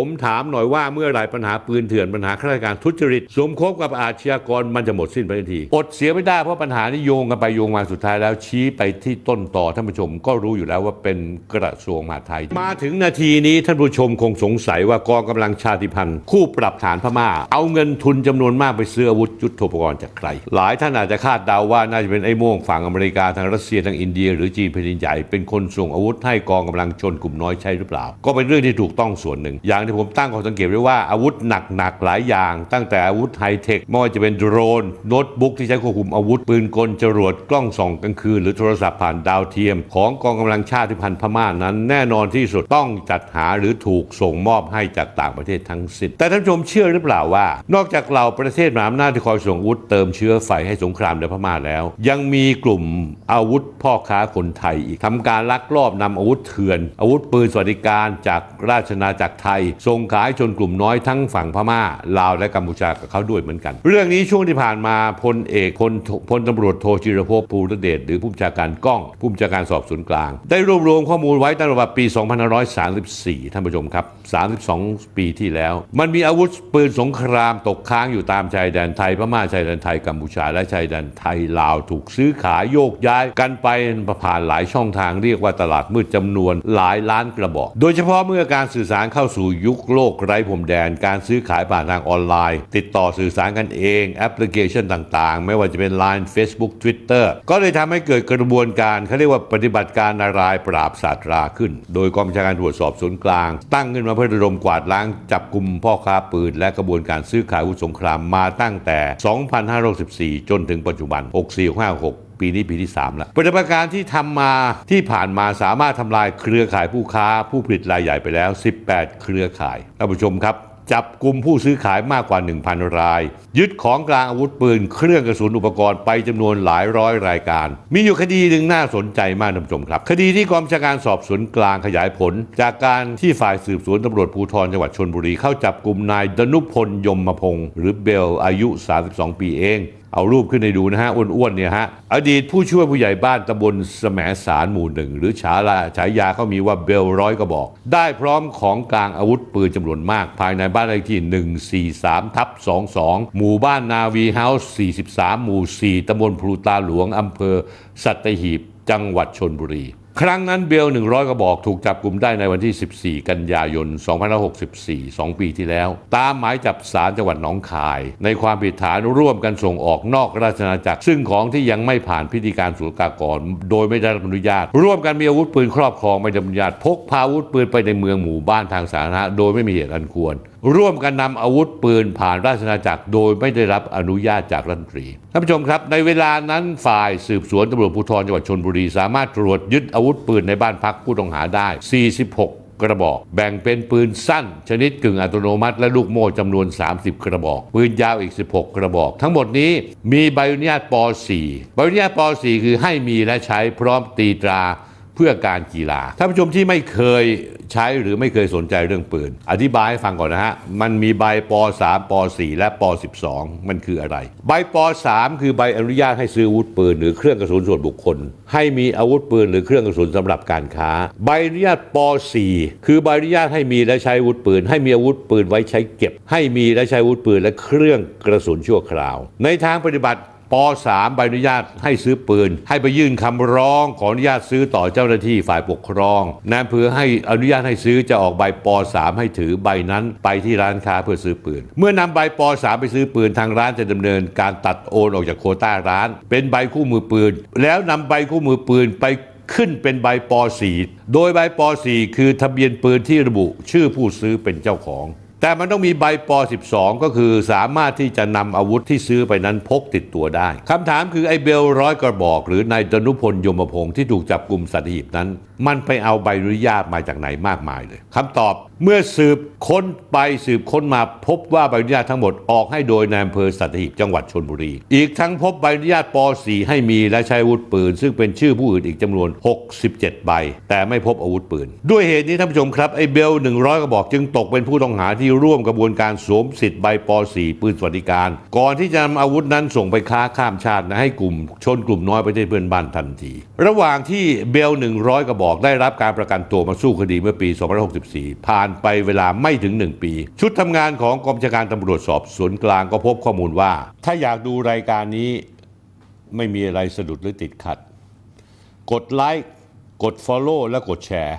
ผมถามหน่อยว่าเมื่อไหรปัญหาปืนเถื่อนปัญหาข้าราชการทุจริตสมคบกับอาชญากรมันจะหมดสิ้นไปทันทีอดเสียไม่ได้เพราะปัญหานี้โยงกันไปโยงมาสุดท้ายแล้วชี้ไปที่ต้นต่อท่านผู้ชมก็รู้อยู่แล้วว่าเป็นกระทรวงมหาดไทย มาถึงนาทีนี้ท่านผู้ชมคงสงสัยว่ากองกำลังชาติพันธุ์ คู่ปรับฐานพม่า เอาเงินทุนจำนวนมากไปซื้ออาวุธยุทโธปกรณ์จากใคร หลายท่านอาจจะคาดเดาว่าน่าจะเป็นไอ้โม่งฝั่งอเมริกาทางรัสเซียทางอินเดีย หรือจีนแผ่นดินใหญ่เป็นคนส่งอาวุธให้กองกำลังชนกลุ่มน้อยใช่หรือเปล่า ก็เป็นเรื่องที่ถูกต้องส่วนหนึ่งอย่างที่ผมตั้งข้อสังเกตไว้ว่าอาวุธหนักๆหลายอย่าง ตั้งแต่อาวุธไฮเทคไม่ว่าจะเป็นโดรนโน้ตบุ๊กที่ใช้ควบคุมอาวุธปืนกลจรวดกล้องส่องกลางคืน หรือโทรศัพท์ผ่านดาวเทียม ของกองกำลังชาติพันธุ์พม่านั้น แน่นอนที่สุดต้องจัดหาหรือถูกส่งมอบให้จากต่างประเทศทั้งสิ้นแต่ท่านชมเชื่อหรือเปล่าว่า นอกจากเราประเทศมหาอำนาจที่คอยส่งอาวุธเติมเชื้อไฟให้สงครามในพม่าแล้ว ยังมีกลุ่มอาวุธพ่อค้าคนไทยอีกทำการลักลอบนำอาวุธเถื่อน อาวุธปืนสวัสดิการจากราชนาจักรไทยส่งขายชนกลุ่มน้อยทั้งฝั่งพม่าลาวและกัมพูชากับเขาด้วยเหมือนกัน เรื่องนี้ช่วงที่ผ่านมาพลเอกพลพลตำรวจโทจิรภพภูรเดชหรือผู้บัญชาการกล้องผู้บัญชาการสอบสวนกลาง ได้รวบรวมข้อมูลไว้ตั้งแต่ปี 2534 ท่านผู้ชมครับ 32 ปีที่แล้ว มันมีอาวุธปืนสงครามตกค้างอยู่ตามชายแดนไทยพม่าชายแดนไทยกัมพูชาและชายแดนไทยลาวถูกซื้อขายโยกย้ายกันไปผ่านหลายช่องทางเรียกว่าตลาดมืดจำนวนหลายล้านกระบอก โดยเฉพาะเมื่อการสื่อสารเข้าสู่ยุุคโลกไร้พรมแดน การซื้อขายผ่านทางออนไลน์ ติดต่อสื่อสารกันเองแอปพลิเคชันต่างๆ ไม่ว่าจะเป็น Line Facebook Twitter ก็เลยทำให้เกิดกระบวนการเขาเรียกว่าปฏิบัติการนารายปราบศาสตราขึ้น โดยกองบัญชาการตรวจสอบสวนย์กลาง ตั้งขึ้นมาเพื่อระดมกวาดล้างจับกลุ่มพ่อค้าปืน และกระบวนการซื้อขายอาวุธสงครามมาตั้งแต่ 2564 จนถึงปัจจุบัน 6456 ปีนี้ปีที่ 3 แล้วปฏิบัติการที่ทำมาที่ผ่านมาสามารถทำลายเครือข่ายผู้ค้าผู้ผลิตรายใหญ่ไปแล้ว 18 เครือข่ายท่านผู้ชมครับจับกลุ่มผู้ซื้อขายมากกว่า 1,000 ราย ยึดของกลางอาวุธปืน เครื่องกระสุนอุปกรณ์ไปจำนวนหลายร้อยรายการ มีอยู่คดีหนึ่งน่าสนใจมากท่านผู้ชมครับ คดีที่กองชาการสอบสวนกลางขยายผล จากการที่ฝ่ายสืบสวนตำรวจภูธรจังหวัดชนบุรีเข้าจับกลุ่มนายดนุพลยมพงศ์หรือเบลอายุ 32 ปีเอง เอารูปขึ้นให้ดูนะฮะ อ้วนๆเนี่ยฮะ อดีตผู้ช่วยผู้ใหญ่บ้านตำบลแสมสารหมู่หนึ่ง หรือฉาลาฉายาเขามีว่าเบลร้อยกระบอก ได้พร้อมของกลางอาวุธปืนจำนวนมาก ภายในบ้านเลขที่ 143 ทับ 22 หมู่บ้านนาวีเฮาส์ 43 หมู่ 4ตำบลพลูตาหลวงอำเภอสัตหีบ จังหวัดชนบุรี ครั้งนั้นเบล 100 กระบอกถูกจับกลุ่มได้ในวันที่ 14 กันยายน 2564 2 ปีที่แล้ว ตามหมายจับศาลจังหวัดหนองคาย ในความผิดฐานร่วมกันส่งออกนอกราชอาณาจักร ซึ่งของที่ยังไม่ผ่านพิธีการศุลกากร โดยไม่ได้รับอนุญาต ร่วมกันมีอาวุธปืนครอบครองไม่ได้รับอนุญาต พกพาอาวุธปืนไปในเมืองหมู่บ้านทางสาธารณะโดยไม่มีเหตุอันควร ร่วมกันนำอาวุธปืนผ่านราชอาจักร โดยไม่ได้รับอนุญาตจากรัฐมนตรีท่านผู้ชมครับในเวลานั้นฝ่ายสืบสวนตำรวจภูธรจังหวัดชนบุรี สามารถตรวจยึดอาวุธปืนในบ้านพักผู้ต้องหาได้ 46กระบอก แบ่งเป็นปืนสั้น ชนิดกึ่งอัตโนมัติ และลูกโม่จำนวน 30 กระบอก ปืนยาวอีก 16 กระบอก ทั้งหมดนี้มีใบอนุญาตป .4 ใบอนุญาตป .4 คือให้มีและใช้พร้อมตีตรา พื่อการกีฬาท่านผู้ชมที่ไม่เคยใช้หรือไม่เคยสนใจเรื่องปืน อธิบายให้ฟังก่อนนะฮะ มันมีใบป .3 ป .4 และป .12 มันคืออะไร ใบป .3 คือใบอนุญาตให้ซื้ออาวุธปืน หรือเครื่องกระสุนส่วนบุคคล ให้มีอาวุธปืน หรือเครื่องกระสุนสำหรับการค้า ใบอนุญาตป .4 คือใบอนุญาตให้มีและใช้อาวุธปืน ให้มีอาวุธปืนไว้ใช้เก็บ ให้มีและใช้อาวุธปืนและเครื่องกระสุนชั่วคราว ในทางปฏิบัติ ป .3 ใบอนุญาตให้ซื้อปืน ให้ไปยื่นคำร้องขออนุญาตซื้อต่อเจ้าหน้าที่ฝ่ายปกครองนายอำเภอให้อนุญาตให้ซื้อจะออกใบป .3 ให้ถือใบนั้นไปที่ร้านค้าเพื่อซื้อปืน เมื่อนำใบป .3 ไปซื้อปืนทางร้านจะดำเนินการตัดโอนออกจากโคต้าร้าน เป็นใบคู่มือปืน แล้วนำใบคู่มือปืนไปขึ้นเป็นใบป .4 โดยใบป .4 คือทะเบียนปืนที่ระบุชื่อผู้ซื้อเป็นเจ้าของ แต่มันต้องมีใบป .12 ก็คือสามารถที่จะนำอาวุธที่ซื้อไปนั้นพกติดตัวได้คำถามคือไอ้เบลร้อยกระบอก หรือนายดนุพลยมพงศ์ที่ถูกจับกลุ่มสัตหีบนั้น มันไปเอาใบอนุญาตมาจากไหนมากมายเลยคำตอบเมื่อสืบค้นไปสืบค้นมาพบว่าใบอนุญาตทั้งหมดออกให้โดยนายอำเภอสัตหีบจังหวัดชนบุรี อีกทั้งพบใบอนุญาตป .4 ให้มีและใช้อาวุธปืน ซึ่งเป็นชื่อผู้อื่นอีกจำนวน 67 ใบ แต่ไม่พบอาวุธปืน ด้วยเหตุนี้ท่านผู้ชมครับไอ้เบล100กระบอกจึงตกเป็นผู้ต้องหาที่ร่วมกระบวนการสวมสิทธิ์ใบป .4 ปืนสวัสดิการ ก่อนที่จะนำอาวุธนั้นส่งไปค้าข้ามชาตินะให้กลุ่มชนกลุ่มน้อยประเทศเพื่อนบ้านทันที ระหว่างที่เบล 100 กระบอกได้รับการประกันตัวมาสู้คดีเมื่อปี 2564 ผ่านไปเวลาไม่ถึง 1 ปี ชุดทำงานของกองบัญชาการตำรวจสอบสวนกลางก็พบข้อมูลว่า ถ้าอยากดูรายการนี้ไม่มีอะไรสะดุดหรือติดขัด กดไลค์กด Follow และกดแชร์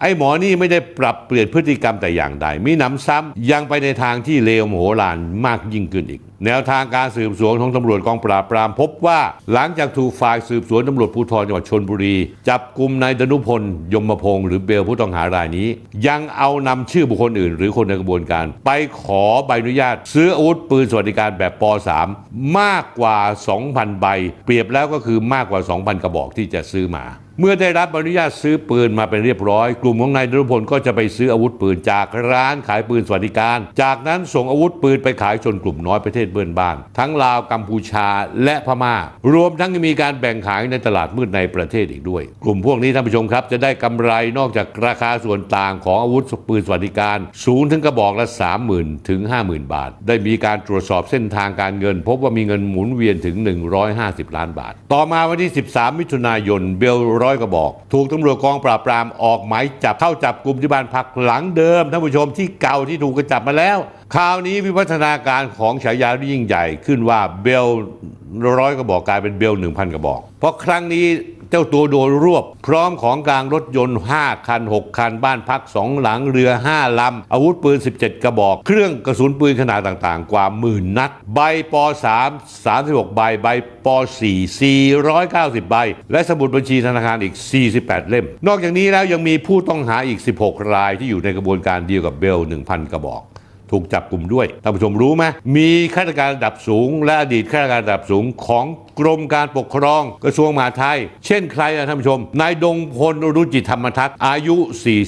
ไอ้หมอนี่ไม่ได้ปรับเปลี่ยนพฤติกรรมแต่อย่างใดมีหนำซ้ำยังไปในทางที่เลวโมโหลานมากยิ่งขึ้นอีก แนวทางการสืบสวนของตำรวจกองปราบปรามพบว่าหลังจากถูกฝ่ายสืบสวนตำรวจภูธรจังหวัดชนบุรี จับกลุ่มนายดนุพล ยมพงศ์หรือเบลผู้ต้องหารายนี้ ยังเอานำชื่อบุคคลอื่น หรือคนในกระบวนการ ไปขอใบอนุญาต ซื้ออาวุธปืนสวัสดิการแบบป .3 มากกว่า 2,000 ใบ เปรียบแล้วก็คือมากกว่า 2,000 กระบอกที่จะซื้อมา เมื่อได้รับอนุญาตซื้อปืนมาเป็นเรียบร้อย กลุ่มของนายดนุพลก็จะไปซื้ออาวุธปืนจากร้านขายปืนสวัสดิการ จากนั้นส่งอาวุธปืนไปขายชนกลุ่มน้อยประเทศเพื่อนบ้าน ทั้งลาวกัมพูชาและพม่า รวมทั้งยังมีการแบ่งขายในตลาดมืดในประเทศอีกด้วย กลุ่มพวกนี้ท่านผู้ชมครับ จะได้กำไรนอกจากราคาส่วนต่างของอาวุธปืนสวัสดิการ สูงถึงกระบอกละ 30,000 ถึง 50,000 บาท ได้มีการตรวจสอบเส้นทางการเงิน พบว่ามีเงินหมุนเวียนถึง 150 ล้านบาท ต่อมาวันที่ 13 มิถุนายนเบลร้อยกระบอก ถูกตำรวจกองปราบปรามออกหมายจับเข้าจับกลุ่มที่บ้านพักหลังเดิมท่านผู้ชมที่เก่าที่ถูกกระจับมาแล้วคราวนี้วิวัฒนาการของฉายาที่ยิ่งใหญ่ขึ้นว่าเบลร้อยกระบอกกลายเป็นเบลหนึ่งพันกระบอก เพราะครั้งนี้ เจ้าตัวโดนรวบ พร้อมของกลางรถยนต์ 5 คัน 6 คัน บ้านพัก 2 หลังเรือ 5 ลำ อาวุธปืน 17 กระบอก เครื่องกระสุนปืนขนาดต่างๆ กว่าหมื่นนัด ใบป .3 36 ใบ ใบป .4 490 ใบ และสมุดบัญชีธนาคารอีก 48 เล่ม นอกจากนี้แล้วยังมีผู้ต้องหาอีก 16 รายที่อยู่ในกระบวนการเดียวกับเบล 1,000 กระบอก ถูกจับกลุ่มด้วยท่านผู้ชมรู้ไหมมีข้าราชการระดับสูง และอดีตข้าราชการระดับสูงของกรมการปกครองกระทรวงมหาดไทย เช่นใครอะท่านผู้ชม นายดงพลรุจิธรรมทัศน์อายุ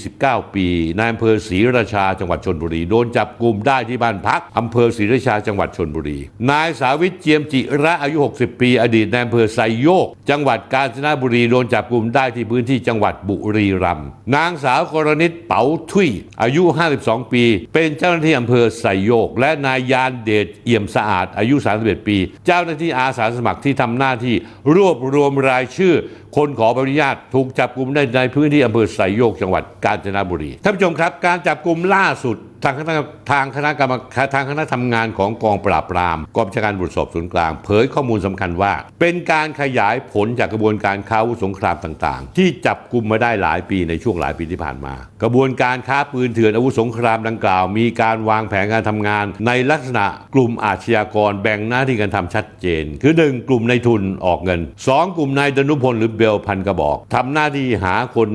49 ปีนายอำเภอศรีราชาจังหวัดชนบุรี โดนจับกลุ่มได้ที่บ้านพักอำเภอศรีราชาจังหวัดชนบุรี นายสาวิตเจียมจิระอายุ 60 ปี อดีตนายอำเภอไซโยก จังหวัดกาญจนบุรีโดนจับกลุ่มได้ที่พื้นที่จังหวัดบุรีรัมย์นางสาวกรณิตเป๋าทุยอายุ 52 ปี เป็นเจ้าหน้าที่อำเภอไซโยก และนายยานเดชเอี่ยมสะอาดอายุ 31 ปี เจ้าหน้าที่อาสาสมัครที่ทำหน้าที่รวบรวมรายชื่อ คนขอใบอนุญาตถูกจับกลุ่มได้ในพื้นที่อำเภอไซโยกจังหวัดกาญจนบุรีท่านผู้ชมครับ การจับกลุ่มล่าสุด ทางคณะทางคณะกรรมการทางคณะทำงานของกองปราบปรามกองบัญชาการตรสอบศูนย์กลาง เผยข้อมูลสำคัญว่า เป็นการขยายผลจากกระบวนการค้าอาวุธสงครามต่างๆ ที่จับกลุ่มมาได้หลายปีในช่วงหลายปีที่ผ่านมา กระบวนการค้าปืนเถื่อนอาวุธสงครามดังกล่าว มีการวางแผนการทำงาน ในลักษณะกลุ่มอาชญากรแบ่งหน้าที่กันทำชัดเจน คือ 1 กลุ่มในายทุนออกเงิน 2 กลุ่มนายดนุพลหรือเบลพันกระบอกทำหน้าที่หาคน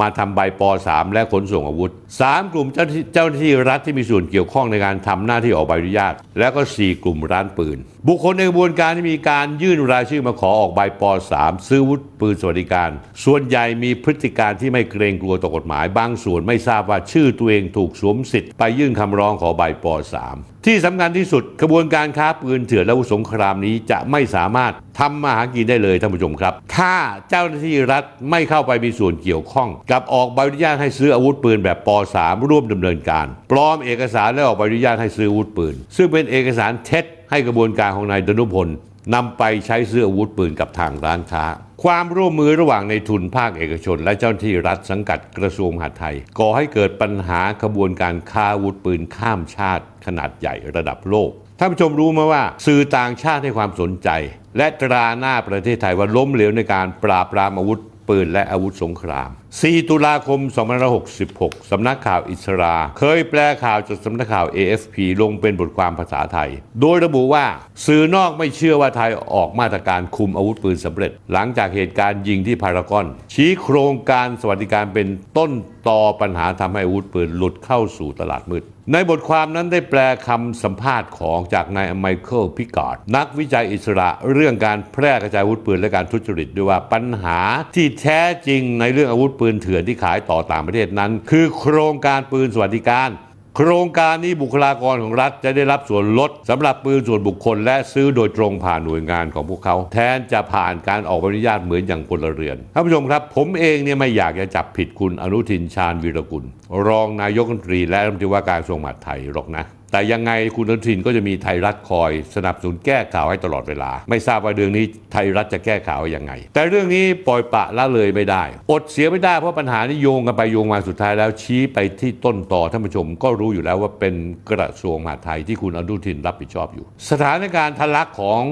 มาทำใบป .3 และขนส่งอาวุธ 3 กลุ่มเจ้าเจ้าหน้าที่รัฐที่มีส่วนเกี่ยวข้องในการทำหน้าที่ออกใบอนุญาต แล้วก็ 4 กลุ่มร้านปืน บุคคลในกระบวนการที่มีการยื่นรายชื่อมาขอออกใบป .3 ซื้ออาวุธปืนสวัสดิการ ส่วนใหญ่มีพฤติการที่ไม่เกรงกลัวต่อกฎหมาย บางส่วนไม่ทราบว่าชื่อตัวเองถูกสวมสิทธิ์ไปยื่นคำร้องขอใบป .3 ที่สำคัญที่สุดกระบวนการค้าปืนเถื่อนและอาวุธสงครามนี้จะไม่สามารถทำมาหากินได้เลยท่านผู้ชมครับ ถ้าเจ้าหน้าที่รัฐไม่เข้าไปมีส่วนเกี่ยวข้อง กับออกใบอนุญาตให้ซื้ออาวุธปืนแบบป .3 ร่วมดำเนินการ ปลอมเอกสารและออกใบอนุญาตให้ซื้ออาวุธปืน ซึ่งเป็นเอกสารเท็จให้กระบวนการของนายดนุพลนำไปใช้ซื้ออาวุธปืนกับทางร้านค้า ความร่วมมือระหว่างในทุนภาคเอกชน และเจ้าหน้าที่รัฐสังกัดกระทรวงมหาดไทย ก่อให้เกิดปัญหาขบวนการค้าอาวุธปืนข้ามชาติ ขนาดใหญ่ระดับโลกท่านผู้ชมรู้ไหมว่า สื่อต่างชาติให้ความสนใจ และตราหน้าประเทศไทยว่าล้มเหลวในการปราบปรามอาวุธปืนและอาวุธสงคราม4 ตุลาคม 2566 สำนักข่าวอิสรา เคยแปลข่าวจากสำนักข่าว AFP ลงเป็นบทความภาษาไทย โดยระบุว่า สื่อนอกไม่เชื่อว่าไทยออกมาตรการคุมอาวุธปืนสำเร็จ หลังจากเหตุการณ์ยิงที่พารากอน ชี้โครงการสวัสดิการเป็นต้นตอปัญหาทำให้อาวุธปืนหลุดเข้าสู่ตลาดมืด ในบทความนั้นได้แปลคำสัมภาษณ์ของจากนายไมเคิลพิการ์ดนักวิจัยอิสระเรื่องการแพร่กระจายอาวุธปืนและการทุจริตด้วยว่าปัญหาที่แท้จริงในเรื่องอาวุธปืนเถื่อนที่ขายต่อต่างประเทศนั้น คือโครงการปืนสวัสดิการ โครงการนี้บุคลากรของรัฐจะได้รับส่วนลดสำหรับปืนส่วนบุคคล และซื้อโดยตรงผ่านหน่วยงานของพวกเขา แทนจะผ่านการออกใบอนุญาตเหมือนอย่างพลเรือนท่านผู้ชมครับ ผมเองเนี่ยไม่อยากจะจับผิดคุณอนุทินชาญวีรกุล รองนายกรัฐมนตรีและรัฐมนตรีว่าการกระทรวงมหาดไทยหรอกนะ แต่ยังไงคุณอนุทินก็จะมีไทยรัฐคอยสนับสนุนแก้ข่าวให้ตลอดเวลา ไม่ทราบว่าเรื่องนี้ไทยรัฐจะแก้ข่าวยังไง แต่เรื่องนี้ปล่อยปะละเลยไม่ได้ อดเสียไม่ได้เพราะปัญหานี้โยงกันไปโยงมาสุดท้ายแล้วชี้ไปที่ต้นต่อท่านผู้ชมก็รู้อยู่แล้วว่าเป็นกระทรวงมหาดไทยที่คุณอนุทินรับผิดชอบอยู่ สถานการณ์ทะลักของ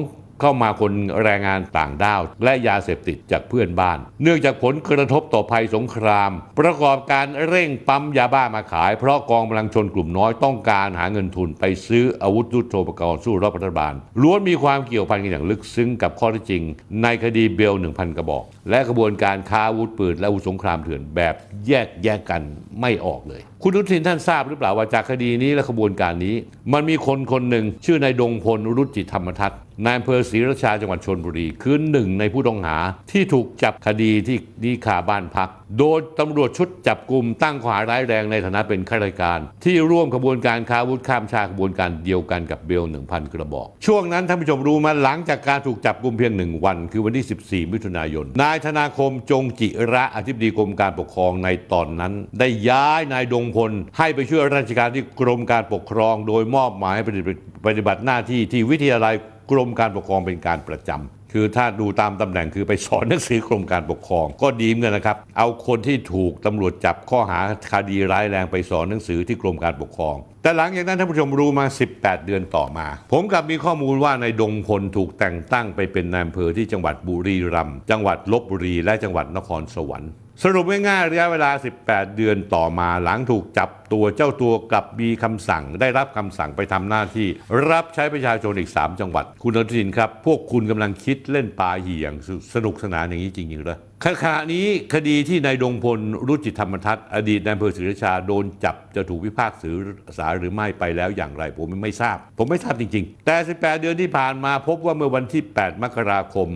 เข้ามาคนแรงงานต่างด้าว และยาเสพติดจากเพื่อนบ้าน เนื่องจากผลกระทบต่อภัยสงคราม ประกอบการเร่งปั๊มยาบ้ามาขาย เพราะกองกำลังชนกลุ่มน้อยต้องการหาเงินทุนไปซื้ออาวุธยุทโธปกรณ์สู้รบรัฐบาลล้วนมีความเกี่ยวพันกันอย่างลึกซึ้งกับข้อเท็จจริง ในคดีเบล 1,000 กระบอก และกระบวนการค้าอาวุธปืนและอาวุธสงครามเถื่อนแบบแยกแยกกันไม่ออกเลยคุณรุทินท่านทราบหรือเปล่าว่าจากคดีนี้และขบวนการนี้ มันมีคนคนหนึ่งชื่อนายดงพลรุจิธรรมทัศน์นายอำเภอศรีราชาจังหวัดชนบุรี คือหนึ่งในผู้ต้องหาที่ถูกจับคดีที่นีคาบ้านพักโดยตำรวจชุดจับกลุ่มตั้งข้อหาร้ายแรงในฐานะเป็นข้าราชการ ที่ร่วมขบวนการค้าวุธข้ามชาติขบวนการเดียวกันกับเบล 1,000 กระบอก ช่วงนั้นท่านผู้ชมรู้มาหลังจากการถูกจับกลุ่มเพียงหนึ่งวัน คือวันที่ 14 มิถุนายน นายธนาคมจงจิระอธิบดีกรมการปกครองในตอนนั้น ได้ย้ายนายดงพล ให้ไปช่วยราชการที่กรมการปกครอง โดยมอบหมายให้ปฏิบัติหน้าที่ที่วิทยาลัยกรมการปกครองเป็นการประจำ คือถ้าดูตามตำแหน่งคือไปสอนหนังสือกรมการปกครอง ก็ดีเหมือนกันนะครับ เอาคนที่ถูกตำรวจจับข้อหาคดีร้ายแรงไปสอนหนังสือที่กรมการปกครอง แต่หลังจากนั้นท่านผู้ชมรู้มา 18 เดือนต่อมา ผมกลับมีข้อมูลว่าในดงพลถูกแต่งตั้งไปเป็นนายอำเภอที่จังหวัดบุรีรัมย์จังหวัดลบบุรีและจังหวัดนครสวรรค์ สรุปง่ายๆระยะเวลา 18 เดือนต่อมาหลังถูกจับตัวเจ้าตัวกลับมีคำสั่ง ได้รับคำสั่งไปทำหน้าที่ รับใช้ประชาชนอีก 3 จังหวัด คุณอนุทินครับ พวกคุณกำลังคิดเล่นปลาเหี่ยงสนุกสนานอย่างนี้จริงๆเหรอขณะนี้คดีที่นายดงพลรุจิธรรมทัศน์อดีตนายอำเภอศรีราชาโดนจับจะถูกพิพากษาหรือไม่ไปแล้วอย่างไร ผมไม่ทราบ ผมไม่ทราบจริง ๆ แต่ 18 เดือนที่ผ่านมาพบว่าเมื่อวันที่ 8 มกราคม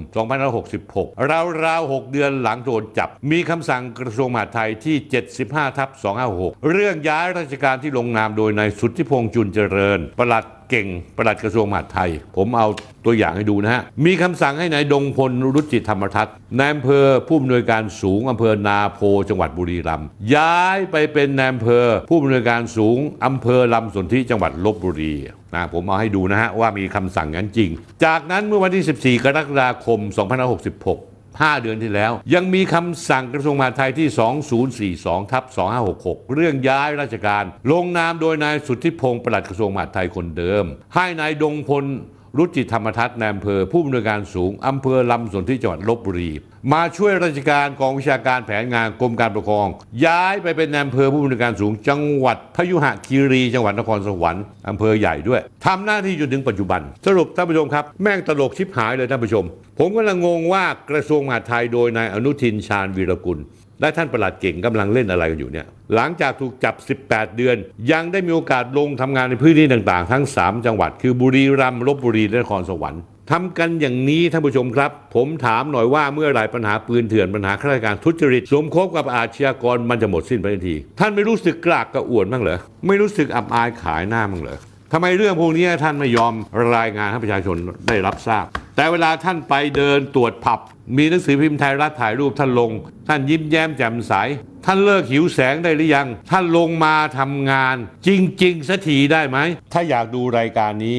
2566 ราวๆ 6 เดือนหลังโดนจับ มีคำสั่งกระทรวงมหาดไทยที่ 75ทับ256 เรื่องย้ายราชการที่ลงนามโดยนายสุทธิพงษ์จุนเจริญปลัด เก่งประหลัดกระทรวงมหาดไทย ผมเอาตัวอย่างให้ดูนะฮะ มีคำสั่งให้นายดงพลรุจิธรรมทัศน์นายอำเภอผู้อำนวยการสูงอำเภอนาโพจังหวัดบุรีรัมย์ย้ายไปเป็นนายอำเภอผู้อำนวยการสูงอำเภอลำสนธิจังหวัดลบบุรีนะผมเอาให้ดูนะฮะว่ามีคำสั่งนั้นจริง จากนั้นเมื่อวันที่ 14 กรกฎาคม 2566 5 เดือนที่แล้ว ยังมีคำสั่งกระทรวงมหาดไทยที่ 2042ทับ2566 เรื่องย้ายราชการ ลงนามโดยนายสุทธิพงศ์ปลัดกระทรวงมหาดไทยคนเดิม ให้นายดงพลรุจิธรรมทัศน์ในอำเภอผู้อำนวยการสูงอำเภอลำสนที่จังหวัดลบบุรี มาช่วยราชการกองวิชาการแผนงานกรมการปกครอง ย้ายไปเป็นอำเภอผู้อำนวยการสูง จังหวัดพยุหคีรีจังหวัดนครสวรรค์อำเภอใหญ่ด้วยทำหน้าที่จนถึงปัจจุบัน สรุปท่านผู้ชมครับ แม่งตลกชิบหายเลยท่านผู้ชม ผมกำลังงงว่ากระทรวงมหาดไทยโดยนายอนุทินชาญวีรกุลและท่านประหลัดเก่งกำลังเล่นอะไรกันอยู่เนี่ย หลังจากถูกจับ 18 เดือน ยังได้มีโอกาสลงทำงานในพื้นที่ต่างๆ ทั้ง 3 จังหวัด คือบุรีรัมย์ลบบุรีและนครสวรรค์ ทำกันอย่างนี้ท่านผู้ชมครับ ผมถามหน่อยว่าเมื่อไหร่ปัญหาปืนเถื่อนปัญหาข้าราชการทุจริตสมคบกับอาชญากรมันจะหมดสิ้นไปทันที ท่านไม่รู้สึกกลากกระอ่วนบ้างเหรอไม่รู้สึกอับอายขายหน้าบ้างเหรอทำไมเรื่องพวกนี้ท่านไม่ยอมรายงานให้ประชาชนได้รับทราบ แต่เวลาท่านไปเดินตรวจผับ มีหนังสือพิมพ์ไทยรัฐถ่ายรูปท่านลง ท่านยิ้มแย้มแจ่มใส ท่านเลิกหิวแสงได้หรือยัง ท่านลงมาทำงาน จริงๆสักทีได้ไหม ถ้าอยากดูรายการนี้